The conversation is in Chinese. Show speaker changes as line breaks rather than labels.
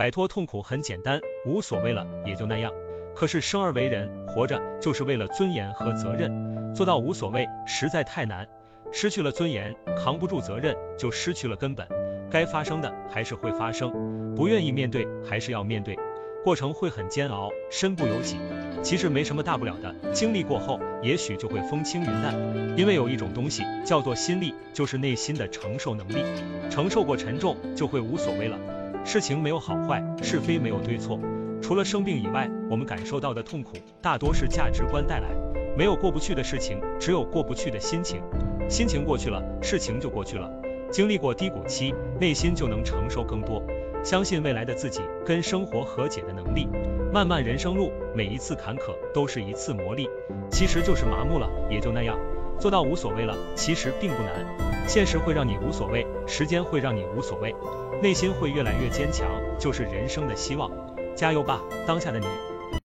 摆脱痛苦很简单，无所谓了，也就那样。可是生而为人，活着就是为了尊严和责任，做到无所谓实在太难。失去了尊严，扛不住责任，就失去了根本。该发生的还是会发生，不愿意面对还是要面对，过程会很煎熬，身不由己。其实没什么大不了的，经历过后，也许就会风轻云淡。因为有一种东西叫做心力，就是内心的承受能力。承受过沉重，就会无所谓了。事情没有好坏，是非没有对错，除了生病以外，我们感受到的痛苦，大多是价值观带来。没有过不去的事情，只有过不去的心情。心情过去了，事情就过去了。经历过低谷期，内心就能承受更多。相信未来的自己跟生活和解的能力。漫漫人生路，每一次坎坷都是一次磨砺。其实就是麻木了，也就那样。做到无所谓了，其实并不难。现实会让你无所谓，时间会让你无所谓，内心会越来越坚强，就是人生的希望。加油吧，当下的你。